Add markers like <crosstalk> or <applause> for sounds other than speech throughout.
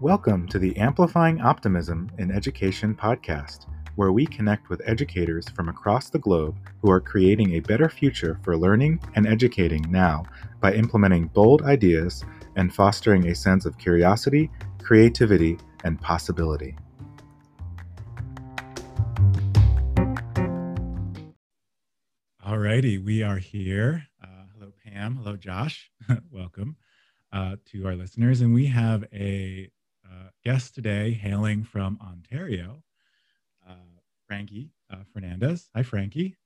Welcome to the Amplifying Optimism in Education podcast, where we connect with educators from across the globe who are creating a better future for learning and educating now by implementing bold ideas and fostering a sense of curiosity, creativity, and possibility. Alrighty, we are here. Uh, hello, Pam. Hello, Josh. <laughs> Welcome uh, to our listeners. And we have a guest today hailing from Ontario, uh, Frankie uh, Fernandez. Hi, Frankie.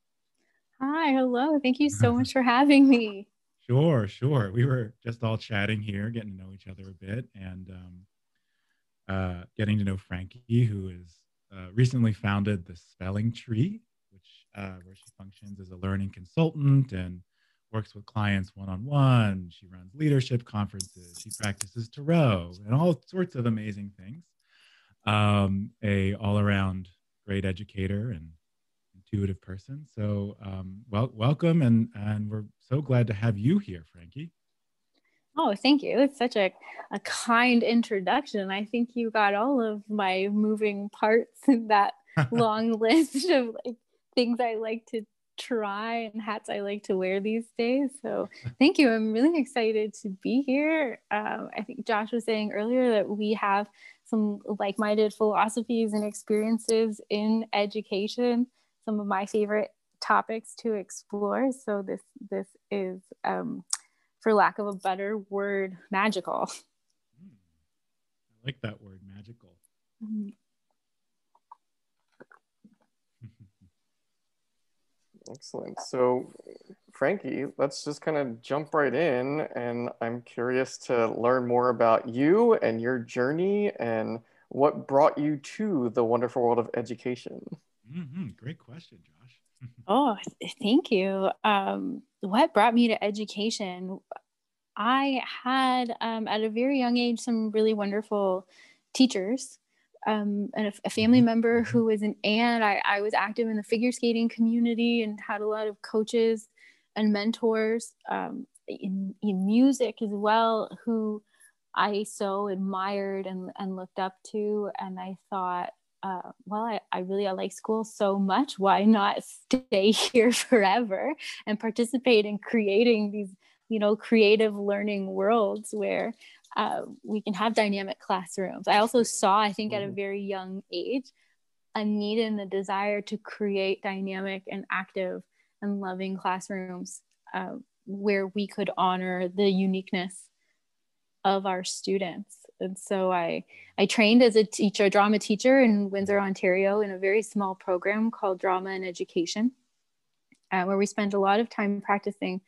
Hi, hello. Thank you so <laughs> much for having me. Sure, sure. We were just all chatting here, getting to know each other a bit, and um, uh, getting to know Frankie, who is uh, recently founded the Spelling Tree, which uh, where she functions as a learning consultant and works with clients one on one. She runs leadership conferences. She practices tarot and all sorts of amazing things. Um, a all around great educator and intuitive person. So, um, well, welcome, and and we're so glad to have you here, Frankie. Oh, thank you. It's such a, a kind introduction. I think you got all of my moving parts in that <laughs> long list of like things I like to try and hats I like to wear these days. So thank you. I'm really excited to be here. Um, I think Josh was saying earlier that we have some like-minded philosophies and experiences in education. Some of my favorite topics to explore. So this this is, um, for lack of a better word, magical. Hmm. I like that word, magical. Mm-hmm. Excellent. So, Frankie, let's just kind of jump right in. And I'm curious to learn more about you and your journey and what brought you to the wonderful world of education. Mm-hmm. Great question, Josh. <laughs> oh, thank you. Um, what brought me to education? I had, um, at a very young age, some really wonderful teachers um, and a, a, family mm-hmm. member mm-hmm. who was an aunt. I, I was active in the figure skating community and had a lot of coaches and mentors um, in, in music as well, who I so admired and, and looked up to. And I thought, uh, well, I, I really I like school so much. Why not stay <laughs> here forever and participate in creating these, you know, creative learning worlds where uh, we can have dynamic classrooms. I also saw, I think, at a mm-hmm. very young age, a need and a desire to create dynamic and active and loving classrooms uh, where we could honor the uniqueness of our students. And so I, I trained as a teacher, a drama teacher in Windsor, Ontario, in a very small program called Drama and Education, uh, where we spent a lot of time practicing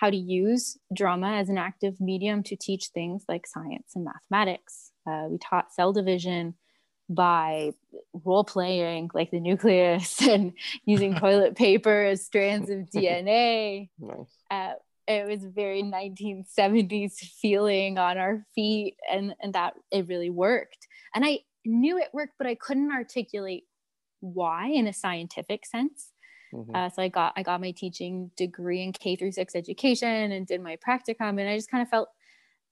how to use drama as an active medium to teach things like science and mathematics. Uh, we taught cell division by role playing like the nucleus <laughs> and using <laughs> toilet paper as strands of DNA. <laughs> Nice. Uh, it was very 1970s feeling on our feet and, and that it really worked. And I knew it worked, but I couldn't articulate why in a scientific sense. Mm-hmm. Uh, so I got I got my teaching degree in K through six education and did my practicum, and I just kind of felt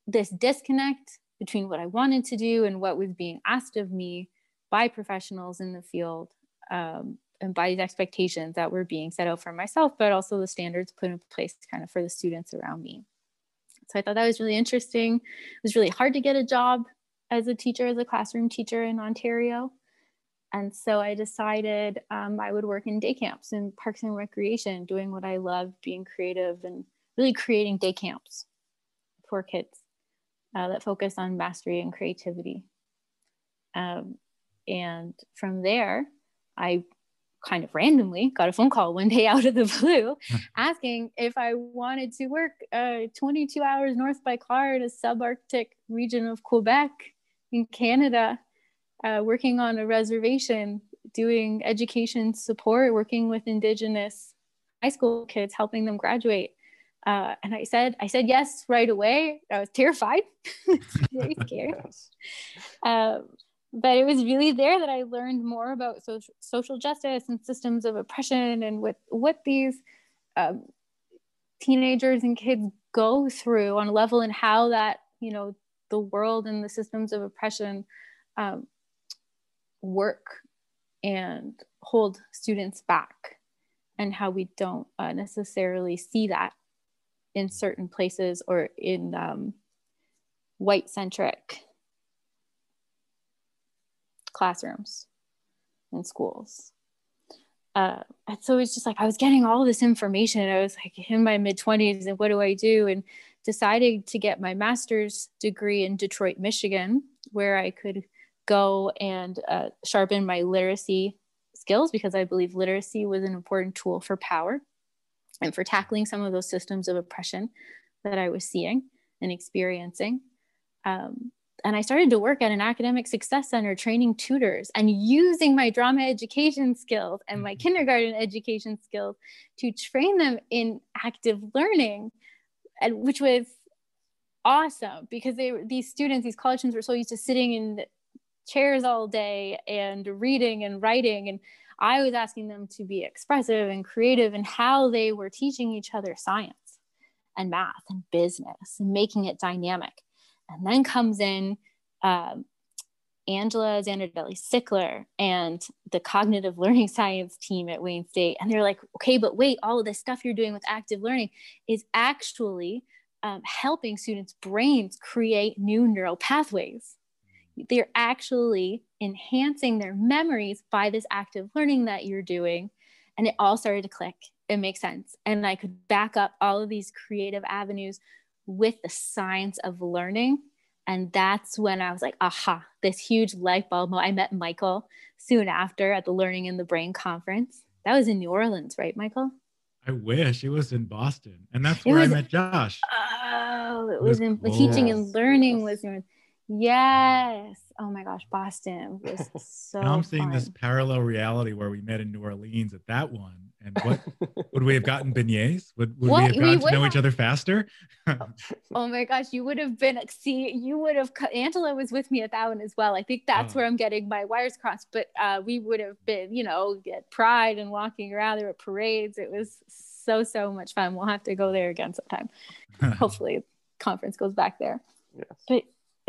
this disconnect between what I wanted to do and what was being asked of me by professionals in the field, um, and by these expectations that were being set out for myself, but also the standards put in place kind of for the students around me. So I thought that was really interesting. It was really hard to get a job as a teacher, as a classroom teacher in Ontario. And so I decided um, I would work in day camps and parks and recreation, doing what I love, being creative and really creating day camps for kids uh, that focus on mastery and creativity. Um, and from there, I kind of randomly got a phone call one day <laughs> out of the blue asking if I wanted to work uh, 22 hours north by car in a subarctic region of Quebec in Canada uh, working on a reservation, doing education support, working with Indigenous high school kids, helping them graduate. Uh, and I said, I said yes right away. I was terrified, <laughs> very <laughs> scared. yes. uh, but it was really there that I learned more about social, social justice and systems of oppression and what what these um, teenagers and kids go through on a level and how that you know the world and the systems of oppression um, work and hold students back and how we don't uh, necessarily see that in certain places or in um, white centric classrooms and schools. Uh, and so it's just like I was getting all this information. I was like in my mid 20s, and what do I do? And decided to get my master's degree in Detroit, Michigan, where I could go and uh, sharpen my literacy skills because I believe literacy was an important tool for power and for tackling some of those systems of oppression that I was seeing and experiencing. Um, and I started to work at an academic success center training tutors and using my drama education skills and my mm-hmm. kindergarten education skills to train them in active learning, and which was awesome because they these students, these college students were so used to sitting in chairs all day and reading and writing and I was asking them to be expressive and creative in how they were teaching each other science and math and business and making it dynamic. And then comes in um, Angela Zanardelli Sickler and the cognitive <laughs> learning science team at Wayne State. And they're like, okay, but wait, all of this stuff you're doing with active learning is actually um, helping students' brains create new neural pathways. They're actually enhancing their memories by this active learning that you're doing. And it all started to click. It makes sense. And I could back up all of these creative avenues with the science of learning. And that's when I was like, aha, this huge light bulb. I met Michael soon after at the Learning in the Brain conference. That was in New Orleans, right, Michael? I wish it was in Boston. And that's where was, I met Josh. Oh, it, it was, was, in cool. teaching and learning was in Yes. Oh my gosh, Boston was <laughs> so. now I'm seeing this parallel reality where we met in New Orleans at that one, and what <laughs> would we have gotten beignets? Would, would we have gotten we to know have... each other faster? <laughs> oh my gosh, you would have been see, you would have. Angela was with me at that one as well. I think that's oh. where I'm getting my wires crossed. But uh, we would have been, you know, get pride and walking around. There were parades. It was so so much fun. We'll have to go there again sometime. Hopefully, conference goes back there. Yes. But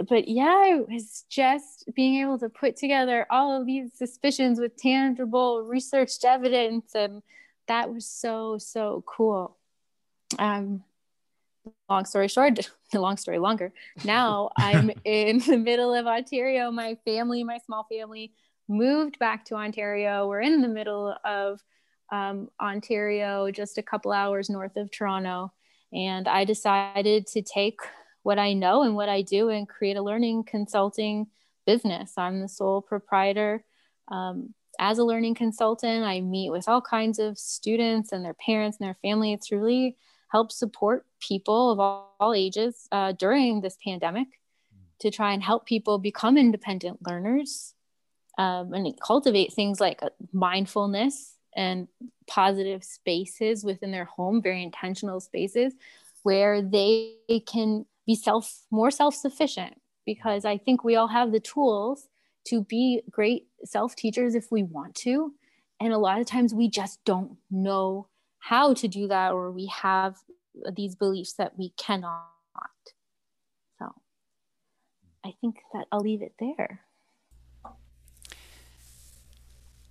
but yeah, it was just being able to put together all of these suspicions with tangible researched evidence. And that was so, so cool. Um, long story short, <laughs> long story longer. Now I'm <laughs> in the middle of Ontario. My family, my small family, moved back to Ontario. We're in the middle of um, Ontario, just a couple hours north of Toronto. And I decided to take what I know and what I do and create a learning consulting business. I'm the sole proprietor. Um, as a learning consultant, I meet with all kinds of students and their parents and their family. It's really helped support people of all, all ages uh, during this pandemic to try and help people become independent learners um, and cultivate things like uh, mindfulness and positive spaces within their home, very intentional spaces where they can be self more self-sufficient because I think we all have the tools to be great self teachers if we want to. And a lot of times we just don't know how to do that, or we have these beliefs that we cannot. So I think that I'll leave it there.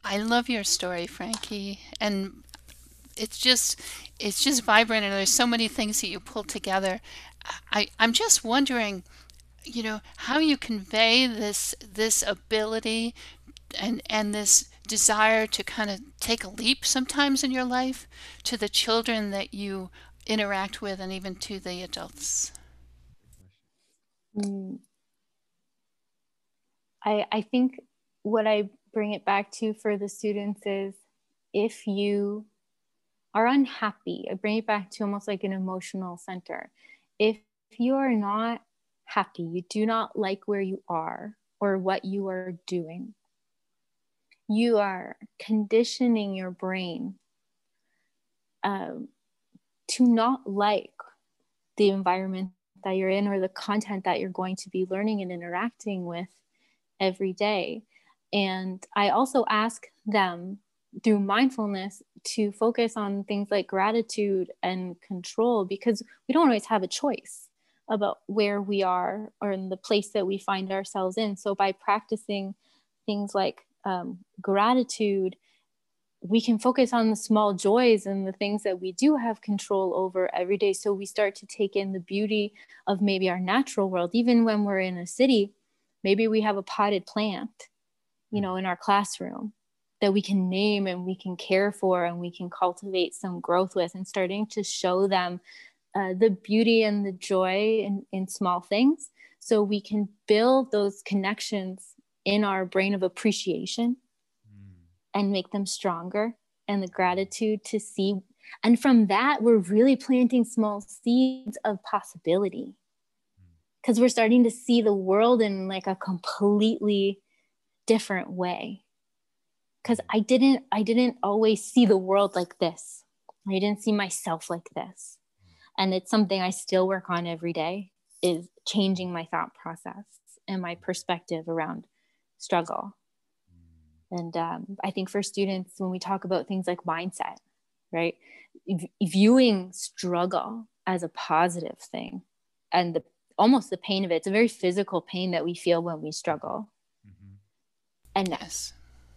I love your story, Frankie. And it's just it's just vibrant and there's so many things that you pull together I, I'm just wondering, you know, how you convey this this ability and and this desire to kind of take a leap sometimes in your life to the children that you interact with and even to the adults. Mm. I I think what I bring it back to for the students is if you are unhappy, I bring it back to almost like an emotional center if you are not happy, you do not like where you are or what you are doing, you are conditioning your brain um, to not like the environment that you're in or the content that you're going to be learning and interacting with every day. And I also ask them through mindfulness to focus on things like gratitude and control because we don't always have a choice. about where we are or in the place that we find ourselves in. So by practicing things like um, gratitude, we can focus on the small joys and the things that we do have control over every day. So we start to take in the beauty of maybe our natural world, even when we're in a city. Maybe we have a potted plant, you know, in our classroom that we can name and we can care for and we can cultivate some growth with and starting to show them uh, the beauty and the joy in, in small things so we can build those connections in our brain of appreciation mm. and make them stronger and the gratitude to see and from that we're really planting small seeds of possibility because mm. we're starting to see the world in like a completely different way because i didn't i didn't always see the world like this. I didn't see myself like this. And it's something i still work on every day is changing my thought process and my perspective around struggle. And um, i think for students when we talk about things like mindset right viewing struggle as a positive thing and the almost the pain of it it's a very physical pain that we feel when we struggle. Mm-hmm. and yes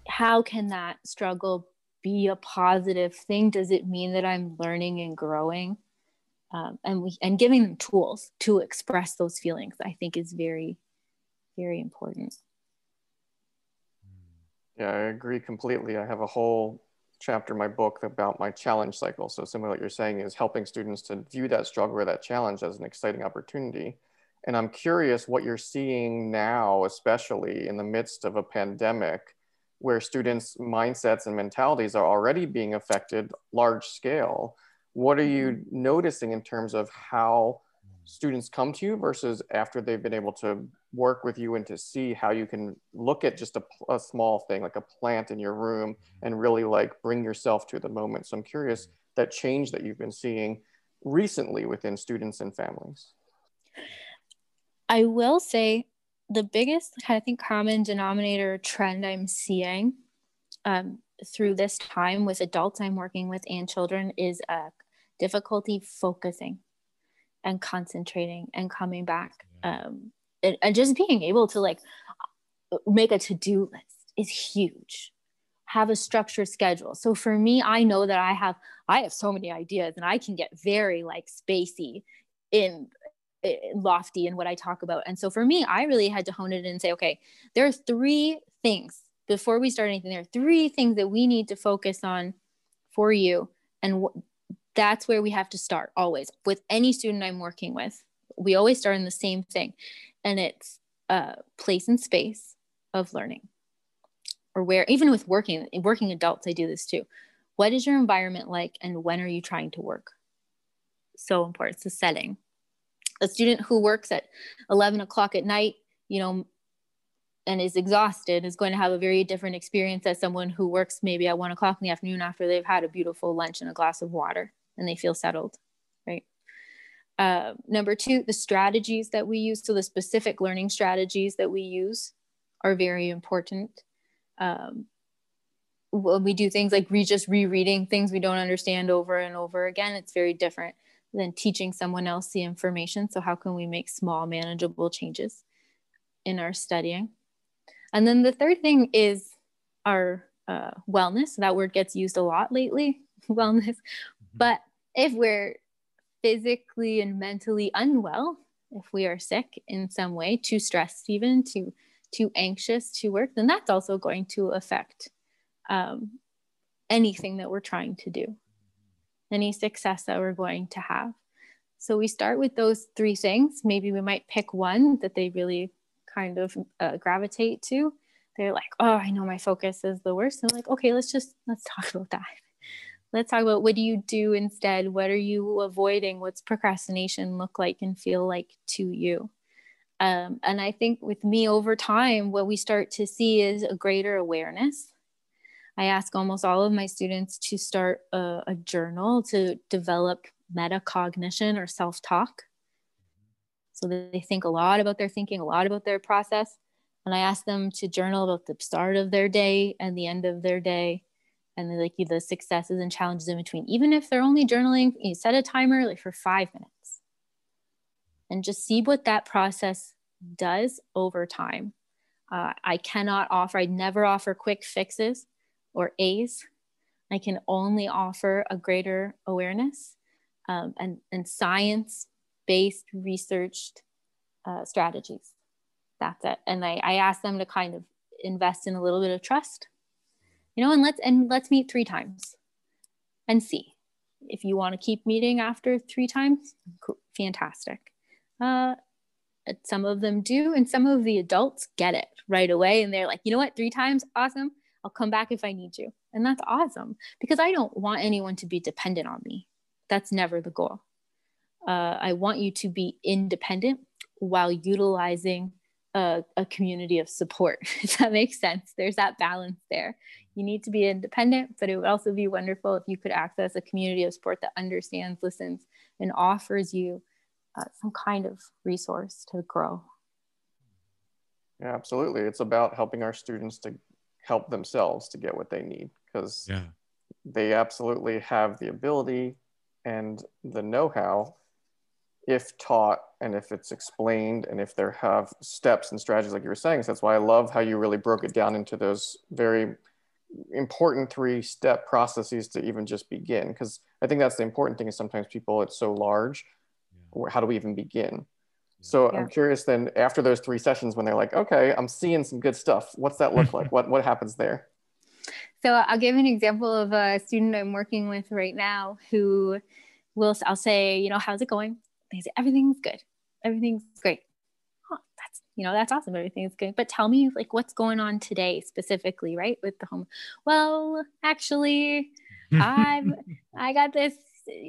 how can that struggle be a positive thing? Does it mean that i'm learning and growing? Um, and we and giving them tools to express those feelings i think is very very important. Yeah i agree completely. I have a whole chapter in my book about my challenge cycle. So similar to what you're saying is helping students to view that struggle or that challenge as an exciting opportunity. And i'm curious what you're seeing now especially in the midst of a pandemic where students mindsets and mentalities are already being affected large scale what are you mm-hmm. noticing in terms of how students come to you versus after they've been able to work with you and to see how you can look at just a, a, small thing like a plant in your room mm-hmm. and really like bring yourself to the moment so i'm curious mm-hmm. that change that you've been seeing recently within students and families i will say the biggest i think common denominator trend i'm seeing um, through this time with adults I'm working with and children is a difficulty focusing and concentrating and coming back. Um, and, and just being able to like make a to-do list is huge have a structured schedule so for me i know that i have i have so many ideas and i can get very like spacey in Eh, lofty in what i talk about and so for me i really had to hone it in and say okay there are three things before we start anything, there are three things that we need to focus on for you. And w- that's where we have to start always with any student I'm working with. We always start in the same thing, and it's a place and space of learning. Or where, even with working, working adults, I do this too. What is your environment like, and when are you trying to work? So important. It's the setting. A student who works at 11 o'clock at night, you know, and is exhausted is going to have a very different experience as someone who works maybe at one o'clock in the afternoon after they've had a beautiful lunch and a glass of water and they feel settled right? Uh, number two the strategies that we use. So the specific learning strategies that we use are very important. Um, when we do things like re- just rereading things we don't understand over and over again it's very different than teaching someone else the information so how can we make small manageable changes in our studying and then the third thing is our uh, wellness. That word gets used a lot lately, <laughs> wellness. Mm-hmm. But if we're physically and mentally unwell, if we are sick in some way, too stressed, even too too anxious to work, then that's also going to affect um, anything that we're trying to do, any success that we're going to have. So we start with those three things. Maybe we might pick one that they really kind of uh, gravitate to. They're like oh i know my focus is the worst. And I'm like okay let's just let's talk about that. <laughs> Let's talk about what do you do instead? What are you avoiding? What's procrastination look like and feel like to you? Um, and i think with me over time what we start to see is a greater awareness i ask almost all of my students to start a, a journal to develop metacognition or self-talk so they think a lot about their thinking, a lot about their process. And I ask them to journal about the start of their day and the end of their day and like the successes and challenges in between. Even if they're only journaling, you set a timer like for five minutes. and just see what that process does over time. Uh, I cannot offer, I never offer quick fixes or A's. I can only offer a greater awareness um, and, and science based researched uh, strategies. That's it. And I, I ask them to kind of invest in a little bit of trust, you know, and let's, and let's meet three times and see if you want to keep meeting after three times, fantastic. Uh, some of them do, and some of the adults get it right away. And they're like, you know what, three times, awesome. I'll come back if I need you. And that's awesome because I don't want anyone to be dependent on me. That's never the goal. Uh, I want you to be independent while utilizing a, a community of support. <laughs> If that makes sense, there's that balance there. You need to be independent, but it would also be wonderful if you could access a community of support that understands, listens, and offers you uh, some kind of resource to grow. Yeah, absolutely. It's about helping our students to help themselves to get what they need because yeah. they absolutely have the ability and the know-how if taught and if it's explained and if there have steps and strategies like you were saying so that's why i love how you really broke it down into those very important three step processes to even just begin because i think that's the important thing is sometimes people it's so large yeah. how do we even begin so yeah. i'm curious then after those three sessions when they're like okay i'm seeing some good stuff what's that look like? <laughs> What what happens there? So i'll give an example of a student i'm working with right now who will i'll say you know how's it going? They say everything's good. Everything's great. Huh, that's you know that's awesome. Everything's good. But tell me like what's going on today specifically right with the home? Well actually <laughs> i've i got this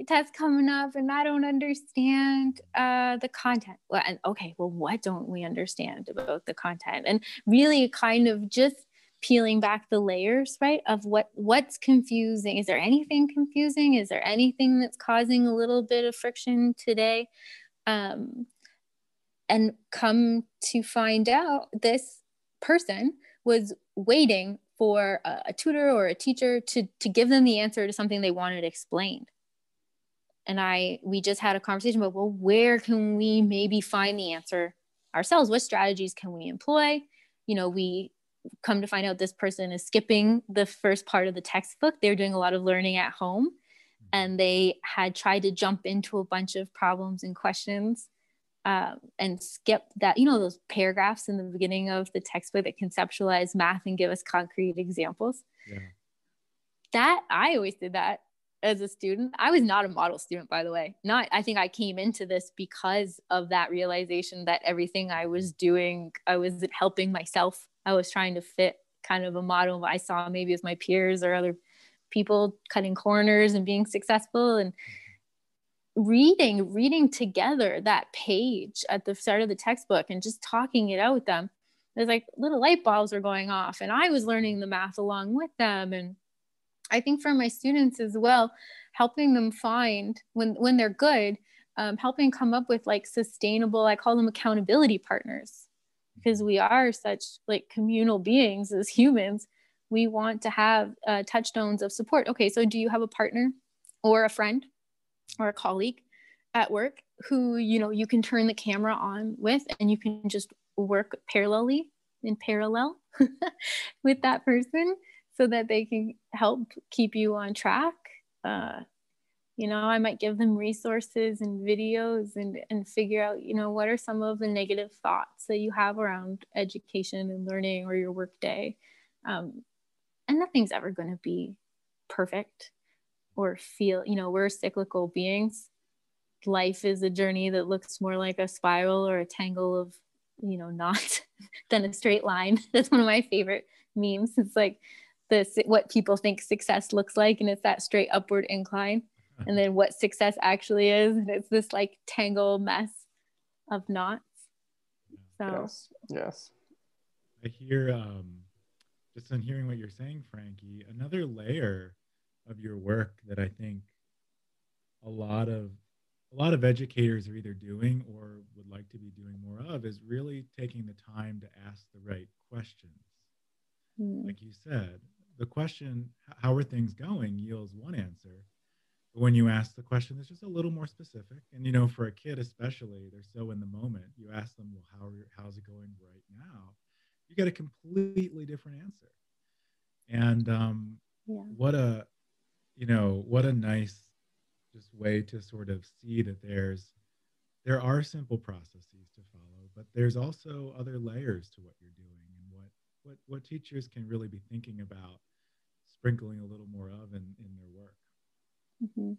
test coming up and i don't understand uh, the content. Well and okay well what don't we understand about the content? And really kind of just peeling back the layers right of what what's confusing. Is there anything confusing? Is there anything that's causing a little bit of friction today? Um, and come to find out this person was waiting for a, a tutor or a teacher to to give them the answer to something they wanted explained and i we just had a conversation about well where can we maybe find the answer ourselves what strategies can we employ you know we come to find out this person is skipping the first part of the textbook. They're doing a lot of learning at home and they had tried to jump into a bunch of problems and questions um, and skip that, you know, those paragraphs in the beginning of the textbook that conceptualize math and give us concrete examples. Yeah. That I always did that as a student. I was not a model student, by the way. Not, I think I came into this because of that realization that everything I was doing, I was helping myself I was trying to fit kind of a model I saw maybe with my peers or other people cutting corners and being successful and reading reading together that page at the start of the textbook and just talking it out with them there's like little light bulbs were going off and i was learning the math along with them and i think for my students as well helping them find when when they're good um, helping come up with like sustainable i call them accountability partners. Because we are such like communal beings as humans we want to have uh, touchstones of support. Okay so do you have a partner or a friend or a colleague at work who you know you can turn the camera on with and you can just work parallelly in parallel <laughs> with that person so that they can help keep you on track. Uh, you know i might give them resources and videos and and figure out you know what are some of the negative thoughts that you have around education and learning or your work day. Um, and nothing's ever going to be perfect or feel you know we're cyclical beings. Life is a journey that looks more like a spiral or a tangle of you know <laughs> knots than a straight line. <laughs> That's one of my favorite memes. It's like this what people think success looks like and it's that straight upward incline and then what success actually is and it's this like tangle mess of knots. So yes yes. I hear um just in hearing what you're saying frankie another layer of your work that i think a lot of a lot of educators are either doing or would like to be doing more of is really taking the time to ask the right questions. Mm. like you said the question how are things going yields one answer But when you ask the question, it's just a little more specific. And you know, for a kid especially, they're so in the moment. You ask them, "Well, how are, how's it going right now?" You get a completely different answer. And um, yeah. what a, you know, what a nice just way to sort of see that there's there are simple processes to follow, but there's also other layers to what you're doing what what teachers can really be thinking about sprinkling a little more of in, in their work. Mm-hmm.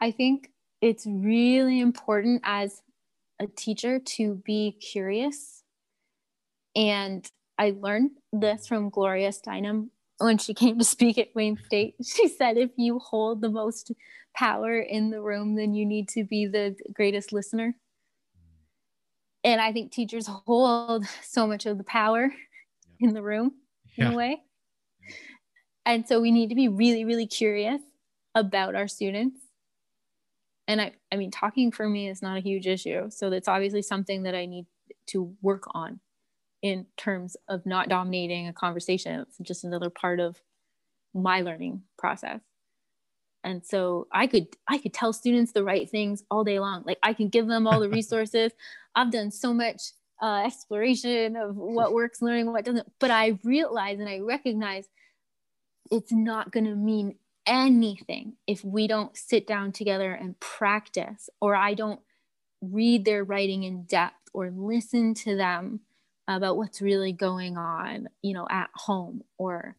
I think it's really important as a teacher to be curious. And I learned this from Gloria Steinem when she came to speak at Wayne State. <laughs> She said, if you hold the most power in the room, then you need to be the greatest listener. And I think teachers hold so much of the power. In the room yeah. in a way. And so we need to be really, really curious about our students. And I, I mean, talking for me is not a huge issue. So that's obviously something that I need to work on in terms of not dominating a conversation. It's just another part of my learning process. And so I could I could tell students the right things all day long. Like I can give them all the <laughs> resources. I've done so much uh, exploration of what works learning, what doesn't. But I realize and I recognize it's not going to mean anything if we don't sit down together and practice, or I don't read their writing in depth or listen to them about what's really going on, you know, at home or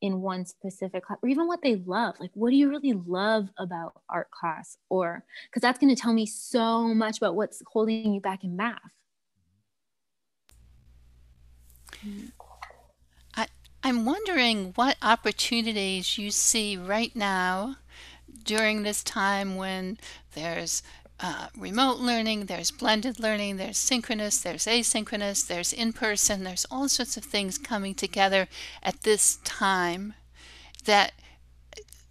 in one specific class, or even what they love. Like, what do you really love about art class? Or because that's going to tell me so much about what's holding you back in math. I'm wondering what opportunities you see right now during this time when there's uh, remote learning, there's blended learning, there's synchronous, there's asynchronous, there's in person, there's all sorts of things coming together at this time that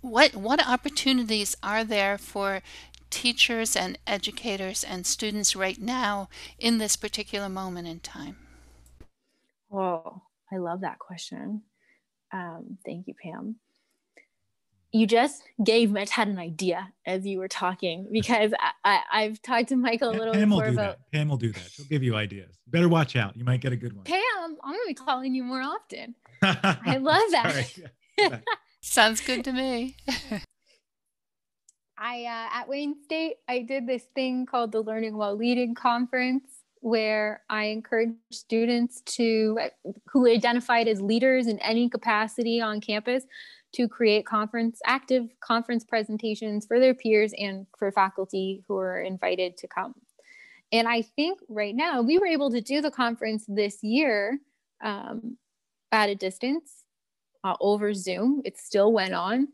what what opportunities are there for teachers and educators and students right now in this particular moment in time? Whoa, I love that question. Um, thank you, Pam. You just gave Mitch had an idea as you were talking because I, I, have talked to Michael a little Pam before will do about. That. Pam will do that. She'll give you ideas. Better watch out. You might get a good one. Pam, I'm gonna be calling you more often. <laughs> I love that. <laughs> Sounds good to me. <laughs> I uh, at Wayne State, I did this thing called the Learning While Leading conference, where I encourage students to who identified as leaders in any capacity on campus to create conference active conference presentations for their peers and for faculty who are invited to come. And I think right now we were able to do the conference this year um, at a distance uh, over Zoom. It still went on.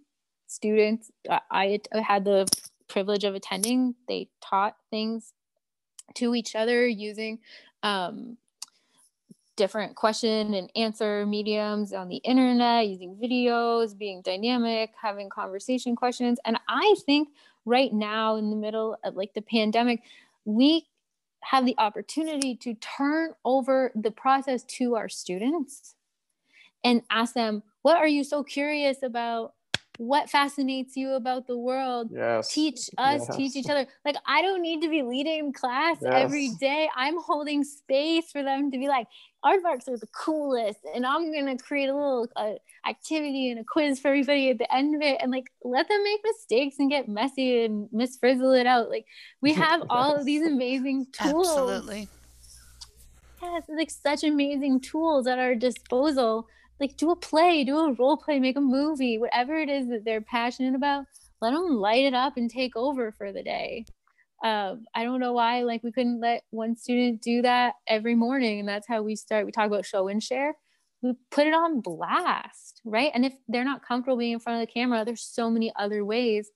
Students, uh, I had the privilege of attending. They taught things to each other using um, different question and answer mediums on the internet, using videos, being dynamic, having conversation questions. And I think right now, in the middle of like the pandemic, we have the opportunity to turn over the process to our students and ask them, What are you so curious about? What fascinates you about the world yes. teach us yes. teach each other like i don't need to be leading class yes. every day i'm holding space for them to be like art. aardvarks are the coolest and i'm gonna create a little uh, activity and a quiz for everybody at the end of it and like let them make mistakes and get messy and misfrizzle it out like we <laughs> have all of these amazing tools absolutely yes like such amazing tools at our disposal like do a play, do a role play, make a movie, whatever it is that they're passionate about, let them light it up and take over for the day. Um, I don't know why like we couldn't let one student do that every morning, and that's how we start. We talk about show and share. We put it on blast, right? And if they're not comfortable being in front of the camera, there's so many other ways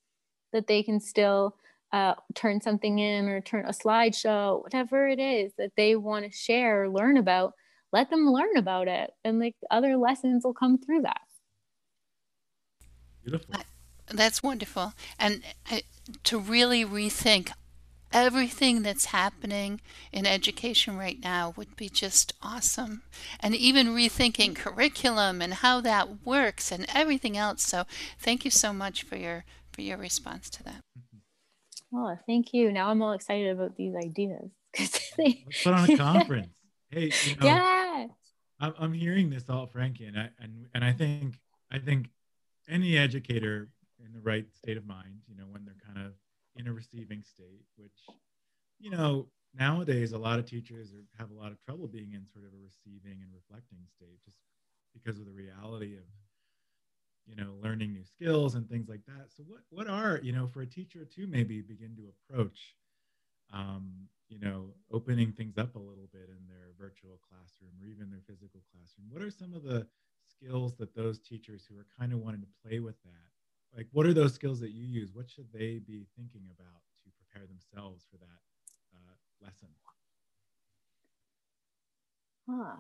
that they can still uh, turn something in or turn a slideshow, whatever it is that they want to share or learn about let them learn about it and like other lessons will come through that beautiful that's wonderful and uh, to really rethink everything that's happening in education right now would be just awesome. And even rethinking curriculum and how that works and everything else. So, thank you so much for your for your response to that. Oh, thank you. Now I'm all excited about these ideas. <laughs> they... Let's put on a conference. hey, you <laughs> know, yeah. I'm, I'm hearing this all, Frankie, and I and, and I think I think any educator in the right state of mind, you know, when they're kind of in a receiving state, which, you know, nowadays a lot of teachers are, have a lot of trouble being in sort of a receiving and reflecting state just because of the reality of you know learning new skills and things like that. So what what are you know for a teacher to maybe begin to approach um, you know opening things up a little bit in their virtual classroom or even their physical classroom? What are some of the skills that those teachers who are kind of wanting to play with that like what are those skills that you use? What should they be thinking about to prepare themselves for that uh, lesson? Huh.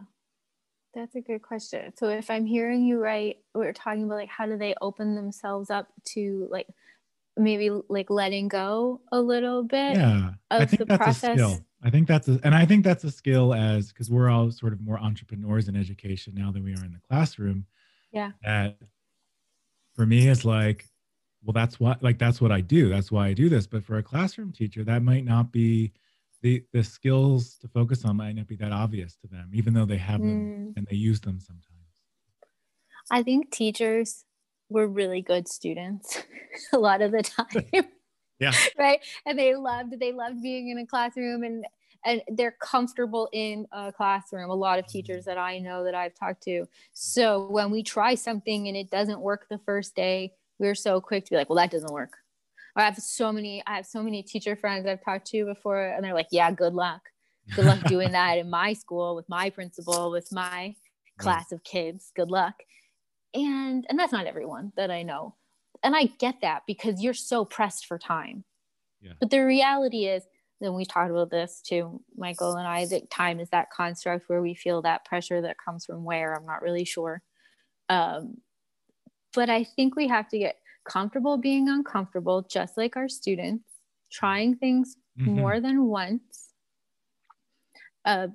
That's a good question. So if I'm hearing you right, we're talking about like how do they open themselves up to like maybe like letting go a little bit yeah, of I think the that's process. A skill. I think that's a, and I think that's a skill as because we're all sort of more entrepreneurs in education now than we are in the classroom. Yeah. That for me is like, well, that's what like that's what I do. That's why I do this. But for a classroom teacher, that might not be the the skills to focus on might not be that obvious to them, even though they have them Mm. and they use them sometimes. I think teachers were really good students <laughs> a lot of the time. <laughs> Yeah. right. And they loved they loved being in a classroom and and they're comfortable in a classroom. A lot of mm-hmm. teachers that I know that I've talked to. So when we try something and it doesn't work the first day, we're so quick to be like, well, that doesn't work. I have so many, I have so many teacher friends I've talked to before, and they're like, yeah, good luck. Good luck <laughs> doing that in my school with my principal, with my class of kids. Good luck. And and that's not everyone that I know. And I get that because you're so pressed for time. Yeah. But the reality is, then we talked about this too, Michael and I, that time is that construct where we feel that pressure that comes from where, I'm not really sure. Um, but I think we have to get comfortable being uncomfortable, just like our students, trying things Mhm. more than once, uh,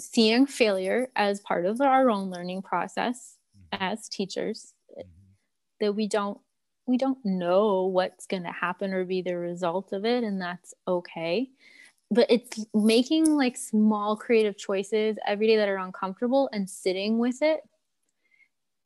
seeing failure as part of our own learning process. As teachers Mhm. that we don't we don't know what's going to happen or be the result of it and that's okay. But it's making like small creative choices every day that are uncomfortable and sitting with it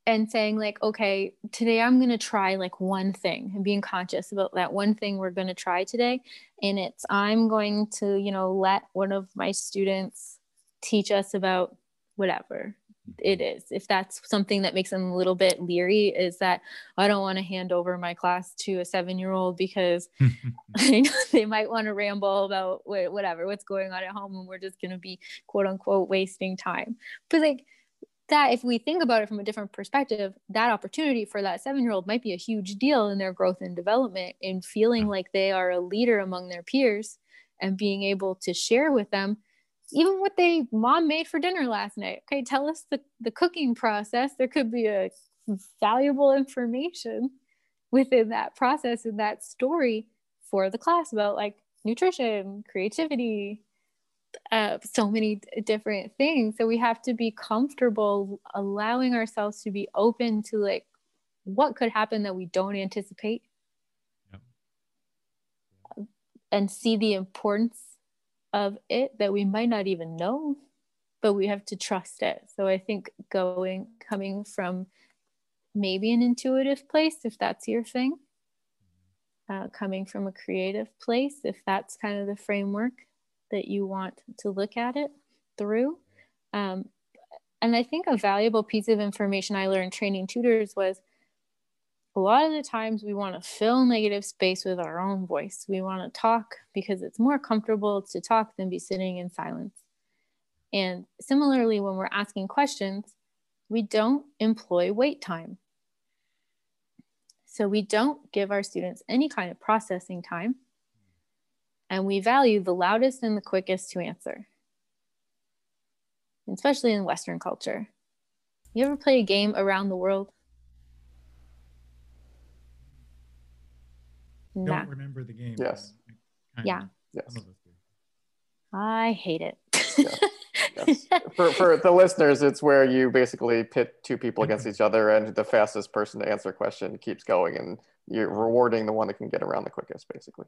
and saying like okay today i'm going to try like one thing and being conscious about that one thing we're going to try today. And it's i'm going to you know let one of my students teach us about whatever it is. If that's something that makes them a little bit leery is that i don't want to hand over my class to a seven year old because <laughs> <laughs> I know they might want to ramble about whatever what's going on at home and we're just going to be quote unquote wasting time. But like that if we think about it from a different perspective that opportunity for that seven year old might be a huge deal in their growth and development in feeling like they are a leader among their peers and being able to share with them even what they mom made for dinner last night. Okay tell us the, the cooking process. There could be a valuable information within that process and that story for the class about like nutrition creativity uh, so many d- different things. So we have to be comfortable allowing ourselves to be open to like what could happen that we don't anticipate. Yep. and see the importance of it that we might not even know but we have to trust it. So i think going coming from maybe an intuitive place if that's your thing uh, coming from a creative place if that's kind of the framework that you want to look at it through. Um, and i think a valuable piece of information i learned training tutors was a lot of the times we want to fill negative space with our own voice. We want to talk because it's more comfortable to talk than be sitting in silence. And similarly, when we're asking questions, we don't employ wait time. So we don't give our students any kind of processing time. And we value the loudest and the quickest to answer, especially in Western culture. You ever play a game around the world? Don't Nah. remember the game. Yes. Kind Yeah. of. Yes. Some of us do. I hate it. Yes. For, for the listeners, it's where you basically pit two people against each other, and the fastest person to answer a question keeps going, and you're rewarding the one that can get around the quickest, basically.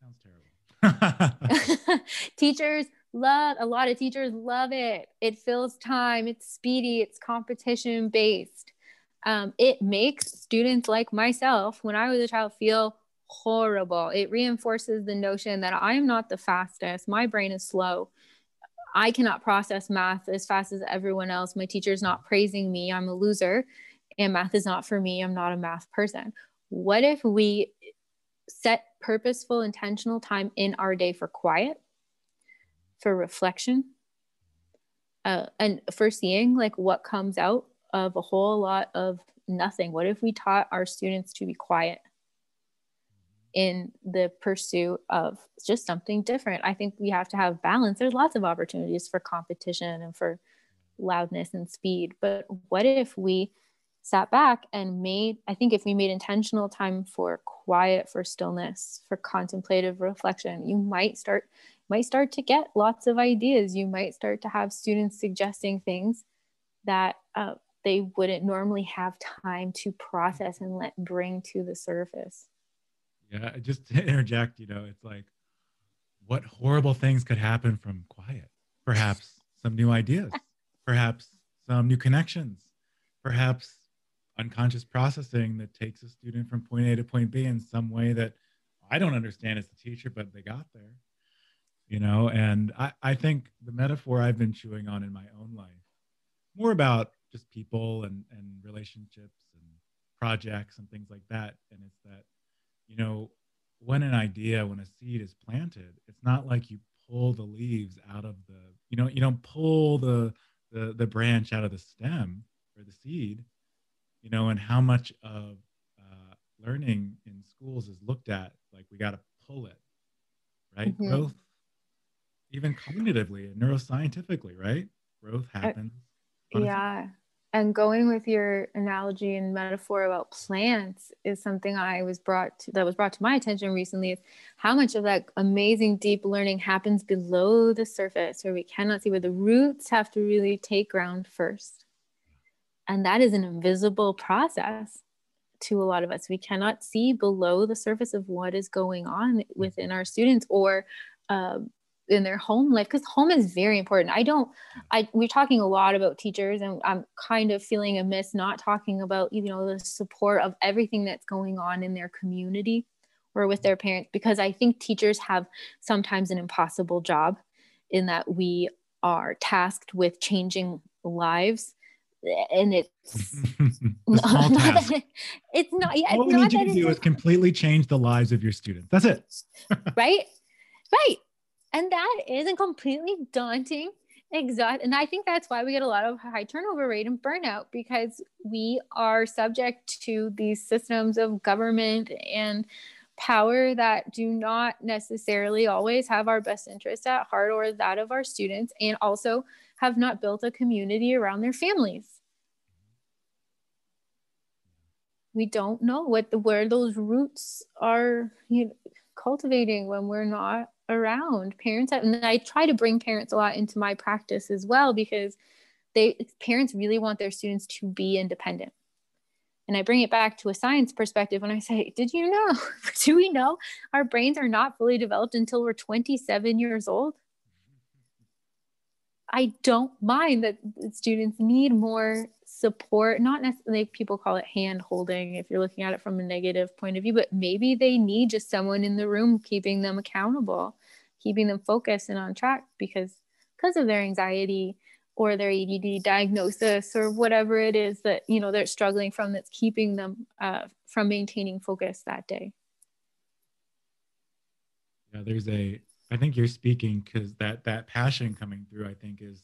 Sounds terrible. <laughs> <laughs> teachers love a lot of teachers love it. It fills time. It's speedy. It's competition based. Um, it makes students like myself, when I was a child, feel horrible. It reinforces the notion that I'm not the fastest. My brain is slow. I cannot process math as fast as everyone else. My teacher's not praising me. I'm a loser. And math is not for me. I'm not a math person. What if we set purposeful, intentional time in our day for quiet, for reflection, uh, and for seeing like what comes out of a whole lot of nothing? What if we taught our students to be quiet? in the pursuit of just something different. I think we have to have balance. There's lots of opportunities for competition and for loudness and speed. But what if we sat back and made, I think if we made intentional time for quiet, for stillness, for contemplative reflection, you might start might start to get lots of ideas. You might start to have students suggesting things that uh, they wouldn't normally have time to process and let bring to the surface. Yeah, just <laughs> to interject, you know, it's like what horrible things could happen from quiet? Perhaps <laughs> some new ideas, perhaps some new connections, perhaps unconscious processing that takes a student from point A to point B in some way that I don't understand as a teacher, but they got there. You know, and I, I think the metaphor I've been chewing on in my own life, more about just people and, and relationships and projects and things like that. And it's that you know, when an idea, when a seed is planted, it's not like you pull the leaves out of the, you know, you don't pull the the, the branch out of the stem or the seed, you know, and how much of uh, learning in schools is looked at like we got to pull it, right? Mm-hmm. Growth, even cognitively and neuroscientifically, right? Growth happens. Uh, yeah and going with your analogy and metaphor about plants is something I was brought to, that was brought to my attention recently is how much of that amazing deep learning happens below the surface where we cannot see where the roots have to really take ground first. And that is an invisible process to a lot of us. We cannot see below the surface of what is going on within our students or um, in their home life because home is very important. I don't mm. i we're talking a lot about teachers and i'm kind of feeling amiss not talking about you know the support of everything that's going on in their community or with mm. their parents because i think teachers have sometimes an impossible job in that we are tasked with changing lives and it's <laughs> not that, <laughs> it's not yeah what we need you to do is completely change the lives of your students. That's it. <laughs> Right? Right and that isn't completely daunting exact and i think that's why we get a lot of high turnover rate and burnout because we are subject to these systems of government and power that do not necessarily always have our best interests at heart or that of our students and also have not built a community around their families. We don't know what the where those roots are you know, cultivating when we're not around parents have, and i try to bring parents a lot into my practice as well because they parents really want their students to be independent. And i bring it back to a science perspective when i say did you know <laughs> do we know our brains are not fully developed until we're 27 years old? I don't mind that students need more support not necessarily people call it hand holding if you're looking at it from a negative point of view but maybe they need just someone in the room keeping them accountable keeping them focused and on track because because of their anxiety or their ADD diagnosis or whatever it is that you know they're struggling from that's keeping them uh, from maintaining focus that day. Yeah there's a i think you're speaking because that that passion coming through i think is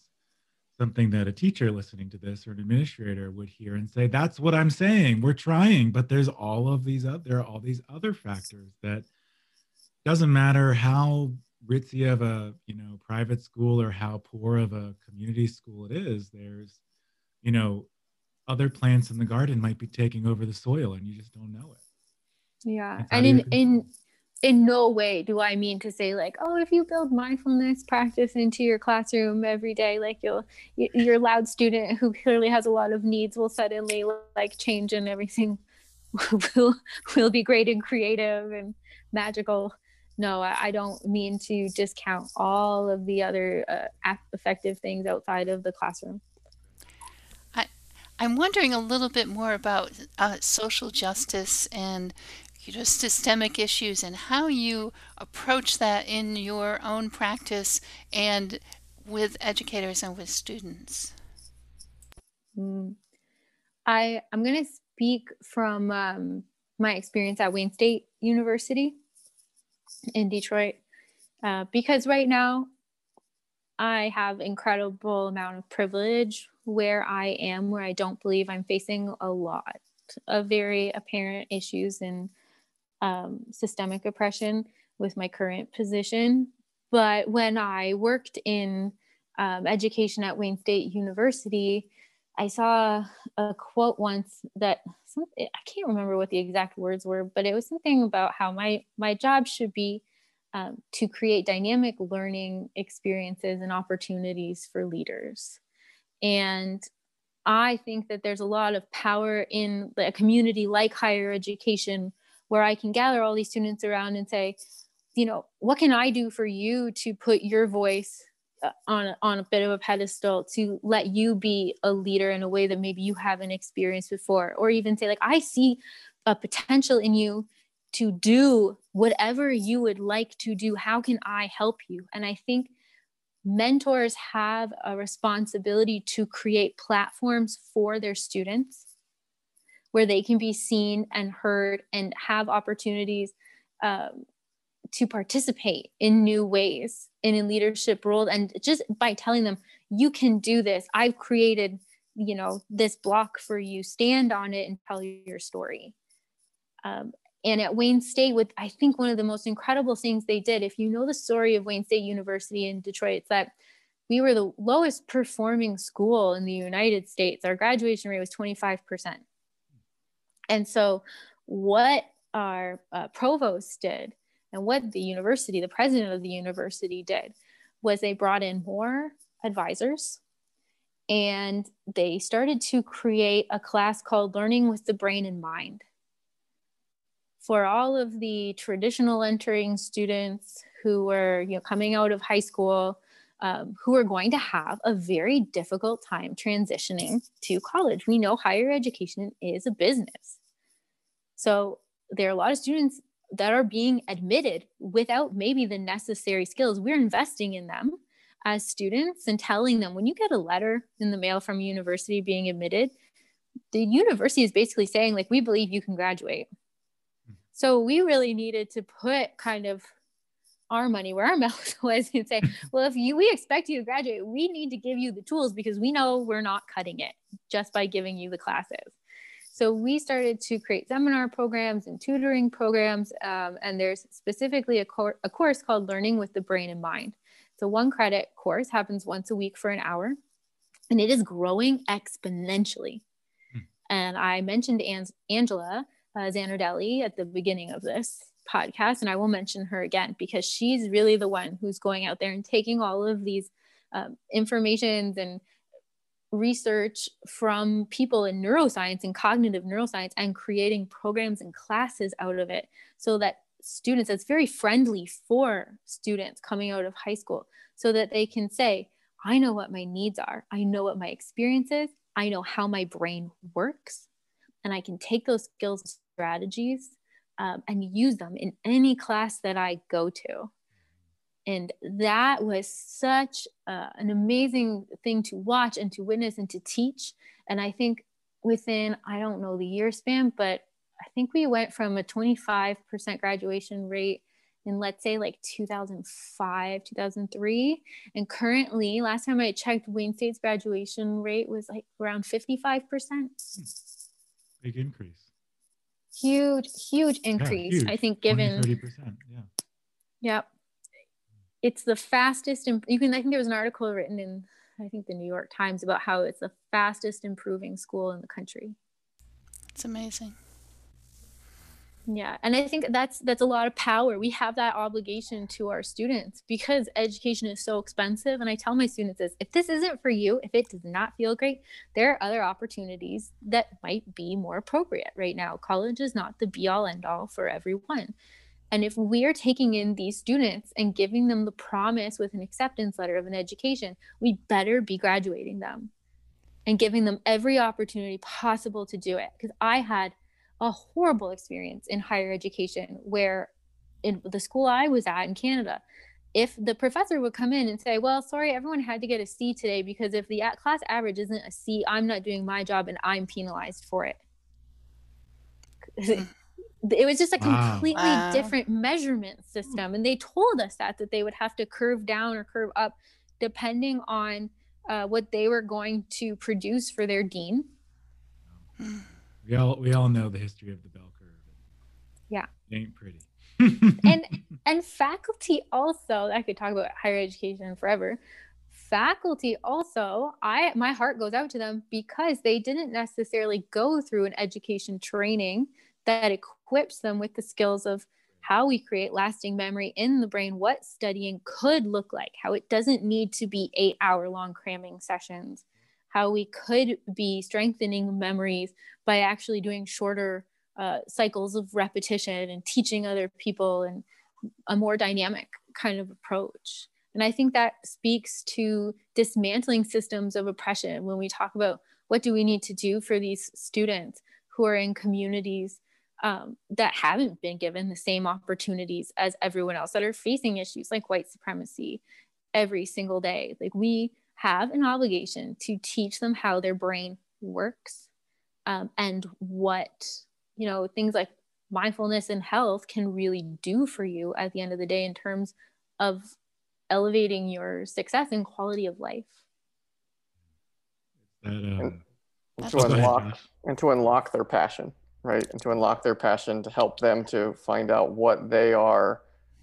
something that a teacher listening to this or an administrator would hear and say that's what i'm saying. We're trying. But there's all of these other there are all these other factors that doesn't matter how ritzy of a you know private school or how poor of a community school it is there's you know other plants in the garden might be taking over the soil and you just don't know it. Yeah. And in in in no way do I mean to say like, oh, if you build mindfulness practice into your classroom every day, like you'll your loud student who clearly has a lot of needs will suddenly like change and everything <laughs> will will be great and creative and magical. No I, I don't mean to discount all of the other uh, effective things outside of the classroom. I, i'm wondering a little bit more about uh, social justice and know systemic issues and how you approach that in your own practice and with educators and with students mm. I I'm going to speak from um, my experience at Wayne State University in Detroit uh, because right now I have incredible amount of privilege where I am, where I don't believe I'm facing a lot of very apparent issues and um, systemic oppression with my current position. But when I worked in um, education at Wayne State University, I saw a quote once that some, I can't remember what the exact words were, but it was something about how my my job should be um, to create dynamic learning experiences and opportunities for leaders. And I think that there's a lot of power in a community like higher education where I can gather all these students around and say, you know, what can I do for you to put your voice uh, on on a bit of a pedestal to let you be a leader in a way that maybe you haven't experienced before? Or even say like i see a potential in you to do whatever you would like to do. How can i help you? And i think mentors have a responsibility to create platforms for their students where they can be seen and heard and have opportunities um, to participate in new ways and in leadership roles and just by telling them you can do this. I've created you know this block for you. Stand on it and tell your story. Um, and at wayne state with i think one of the most incredible things they did if you know the story of wayne state university in detroit it's that we were the lowest performing school in the united states. Our graduation rate was 25% and so what our uh, provost did and what the university, the president of the university did was they brought in more advisors and they started to create a class called Learning with the Brain and Mind. For all of the traditional entering students who were you know, coming out of high school, um, who are going to have a very difficult time transitioning to college. We know higher education is a business. So there are a lot of students that are being admitted without maybe the necessary skills. We're investing in them as students and telling them when you get a letter in the mail from a university being admitted, the university is basically saying, like, we believe you can graduate. So we really needed to put kind of our money where our <laughs> mouth was and say, <laughs> well, if you we expect you to graduate, we need to give you the tools because we know we're not cutting it just by giving you the classes. So we started to create seminar programs and tutoring programs. Um, and there's specifically a, cor- a course called Learning with the Brain in Mind. It's a one credit course, happens once a week for an hour, and it is growing exponentially. Hmm. And I mentioned An- Angela uh, Zanardelli at the beginning of this podcast, and I will mention her again because she's really the one who's going out there and taking all of these um, informations and research from people in neuroscience and cognitive neuroscience and creating programs and classes out of it so that students it's very friendly for students coming out of high school so that they can say i know what my needs are. I know what my experience is. I know how my brain works and i can take those skills strategies um, and use them in any class that i go to. And that was such uh, an amazing thing to watch and to witness and to teach. And i think within i don't know the year span but i think we went from a 25% graduation rate in let's say like 2005 2003 and currently last time i checked wayne state's graduation rate was like around 55% big increase huge huge increase yeah, huge. i think given 20, 30% yeah. Yep. It's the fastest imp- you can i think there was an article written in i think the new york times about how it's the fastest improving school in the country. It's amazing yeah and i think that's that's a lot of power. We have that obligation to our students because education is so expensive and i tell my students this if this isn't for you if it does not feel great there are other opportunities that might be more appropriate right now. College is not the be all end all for everyone. And if we are taking in these students and giving them the promise with an acceptance letter of an education we better be graduating them and giving them every opportunity possible to do it. Because i had a horrible experience in higher education where in the school I was at in Canada, if the professor would come in and say, Well, sorry, everyone had to get a C today because if the class average isn't a C, I'm not doing my job and I'm penalized for it. it was just a completely wow. different measurement system. And they told us that, that they would have to curve down or curve up depending on uh, what they were going to produce for their dean. We all we all know the history of the bell curve. Yeah. It ain't pretty. <laughs> and <laughs> and faculty also, I could talk about higher education forever. Faculty also, I my heart goes out to them because they didn't necessarily go through an education training that equips them with the skills of how we create lasting memory in the brain, what studying could look like, how it doesn't need to be eight hour long cramming sessions, how we could be strengthening memories by actually doing shorter uh, cycles of repetition and teaching other people and a more dynamic kind of approach. And I think that speaks to dismantling systems of oppression when we talk about what do we need to do for these students who are in communities um, that haven't been given the same opportunities as everyone else that are facing issues like white supremacy every single day. Like we have an obligation to teach them how their brain works um, and what you know things like mindfulness and health can really do for you at the end of the day in terms of elevating your success and quality of life. That, um, and, to unlock and to unlock their passion right? And to unlock their passion to help them to find out what they are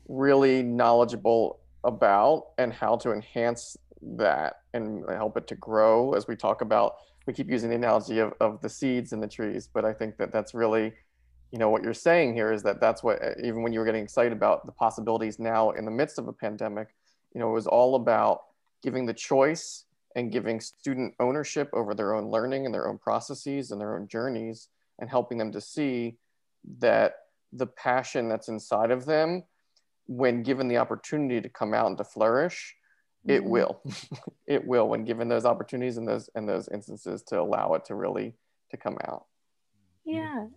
really knowledgeable about and how to enhance that and help it to grow as we talk about we keep using the analogy of, of the seeds and the trees but i think that that's really you know what you're saying here is that that's what eh, even when you were getting excited about the possibilities now in the midst of a pandemic you know it was all about giving the choice and giving student ownership over their own learning and their own processes and their own journeys and helping them to see that the passion that's inside of them when given the opportunity to come out and to flourish it mm-hmm. will. <laughs> It will when given those opportunities and those and those instances to allow it to really to come out. Yeah.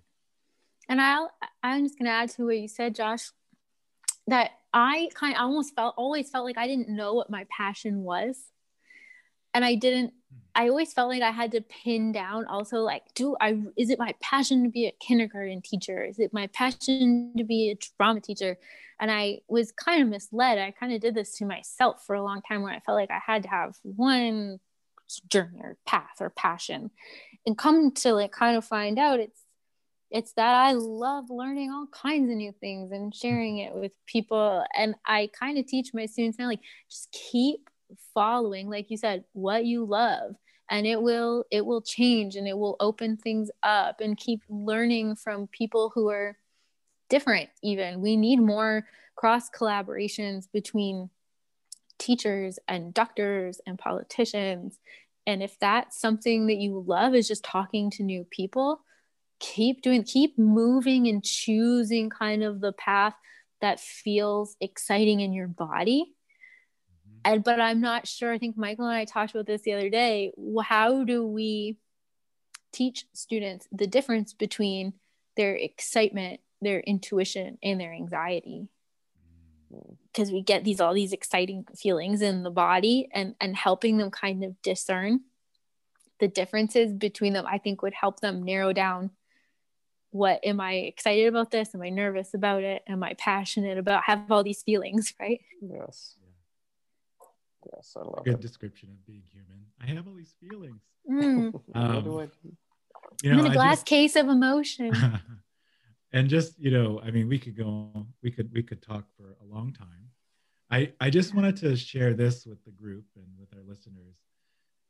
And i'll i'm just going to add to what you said josh that i kind of almost felt always felt like i didn't know what my passion was and i didn't hmm. I always felt like I had to pin down also like do I is it my passion to be a kindergarten teacher? Is it my passion to be a drama teacher? And I was kind of misled. I kind of did this to myself for a long time where I felt like I had to have one journey or path or passion. And come to like kind of find out it's it's that I love learning all kinds of new things and sharing hmm. it with people. And I kind of teach my students now like just keep following like you said what you love. And it will it will change and it will open things up and keep learning from people who are different even. We need more cross collaborations between teachers and doctors and politicians. And if that's something that you love is just talking to new people keep doing keep moving and choosing kind of the path that feels exciting in your body and but i'm not sure i think michael and i talked about this the other day how do we teach students the difference between their excitement their intuition and their anxiety? Because we get these all these exciting feelings in the body and and helping them kind of discern the differences between them i think would help them narrow down what am i excited about this? Am i nervous about it? Am i passionate about have all these feelings <laughs> right? Yes Yes, I love Good it. description of being human. I have all these feelings. <laughs> Mm. um, you know, I'm in a glass just, case of emotion. <laughs> and just you know, I mean, we could go, we could we could talk for a long time. I I just wanted to share this with the group and with our listeners.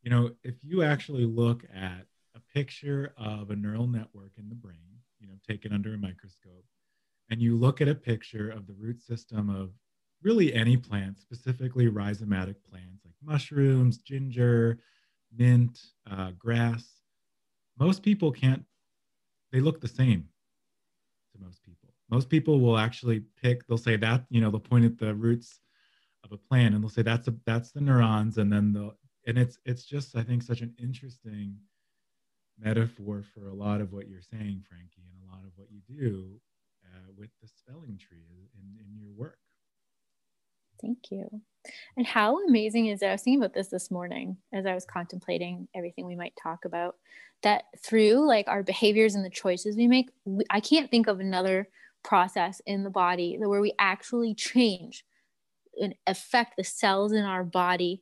You know, if you actually look at a picture of a neural network in the brain, you know, taken under a microscope, and you look at a picture of the root system of really any plant, specifically rhizomatic plants like mushrooms, ginger, mint, uh, grass, most people can't, they look the same to most people. Most people will actually pick, they'll say that, you know, they'll point at the roots of a plant and they'll say that's a, that's the neurons and then they'll, and it's, it's just, I think, such an interesting metaphor for a lot of what you're saying, Frankie, and a lot of what you do uh, with the spelling tree in, in your work. Thank you. And how amazing is it? I was thinking about this this morning as I was contemplating everything we might talk about. That through like our behaviors and the choices we make, we, I can't think of another process in the body where we actually change and affect the cells in our body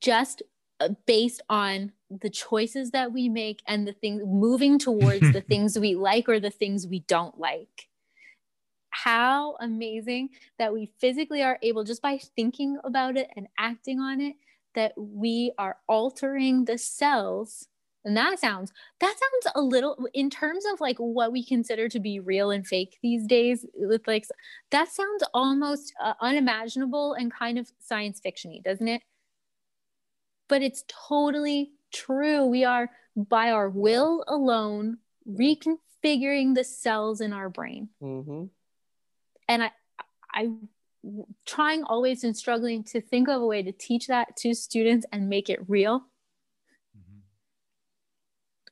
just uh, based on the choices that we make and the things moving towards the <laughs> things we like or the things we don't like how amazing that we physically are able just by thinking about it and acting on it that we are altering the cells. And that sounds that sounds a little in terms of like what we consider to be real and fake these days with like that sounds almost uh, unimaginable and kind of science fictiony doesn't it? But it's totally true. We are by our will alone reconfiguring the cells in our brain. Mm-hmm and I, I trying always and struggling to think of a way to teach that to students and make it real mm-hmm.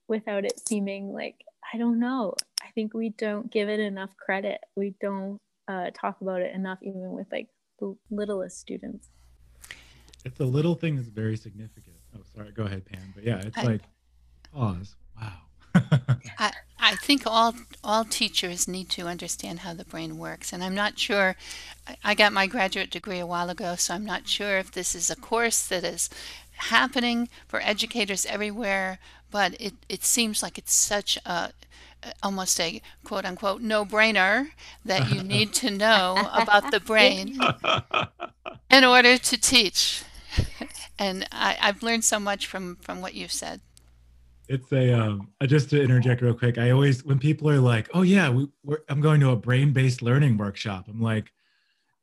without it seeming like I don't know. I think we don't give it enough credit. We don't uh, talk about it enough, even with like the littlest students. It's a little thing that's very significant. Oh, sorry. Go ahead, Pam. But yeah, it's I, like pause. Wow. I, I think all all teachers need to understand how the brain works, and I'm not sure. I got my graduate degree a while ago, so I'm not sure if this is a course that is happening for educators everywhere. But it it seems like it's such a almost a quote unquote no brainer that you need to know about the <laughs> brain in order to teach. And I, I've learned so much from from what you've said it's a um just to interject real quick i always when people are like oh yeah we, i'm going to a brain-based learning workshop i'm like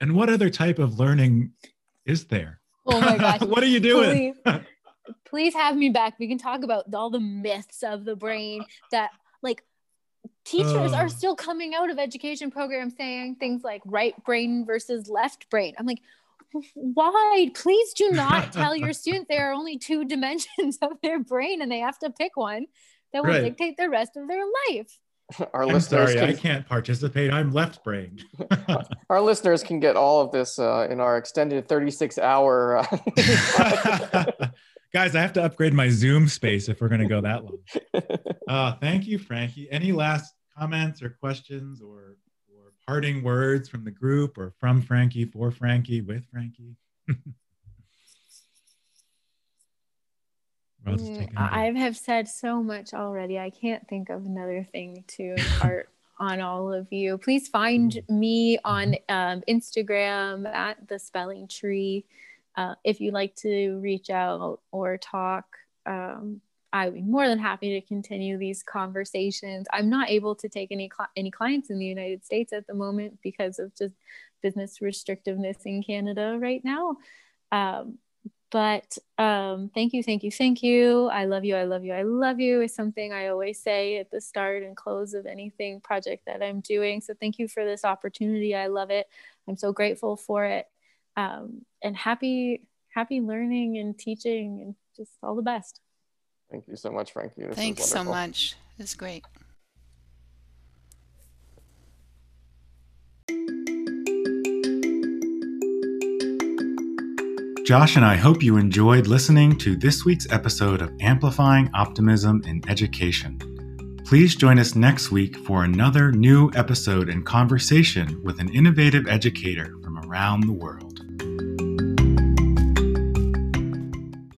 and what other type of learning is there? Oh my <laughs> gosh. What are you doing? Please, <laughs> please have me back. We can talk about all the myths of the brain that like teachers uh, are still coming out of education programs saying things like right brain versus left brain. I'm like why please do not <laughs> tell your students there are only two dimensions <laughs> of their brain and they have to pick one that will right. dictate the rest of their life <laughs> our I'm listeners sorry, can... I can't participate. I'm left brained. our listeners can get all of this uh, in our extended 36 hour. Uh... Guys, I have to upgrade my Zoom space if we're going to go that long. Uh, thank you, Frankie. Any last comments or questions or parting words from the group or from Frankie, for Frankie, with Frankie? <laughs> mm, I have said so much already. I can't think of another thing to impart <laughs> on all of you. Please find mm. me on mm-hmm. um, Instagram at the spelling tree. Uh, if you'd like to reach out or talk, um, I would be more than happy to continue these conversations. I'm not able to take any cl- any clients in the United States at the moment because of just business restrictiveness in Canada right now. Um, but um, thank you, thank you, thank you. I love you, I love you, I love you is something I always say at the start and close of anything project that I'm doing. So thank you for this opportunity. I love it. I'm so grateful for it. Um, and happy, happy learning and teaching and just all the best. Thank you so much, Frankie. This Thanks so much. This is great. Josh and I hope you enjoyed listening to this week's episode of Amplifying Optimism in Education. Please join us next week for another new episode and conversation with an innovative educator from around the world.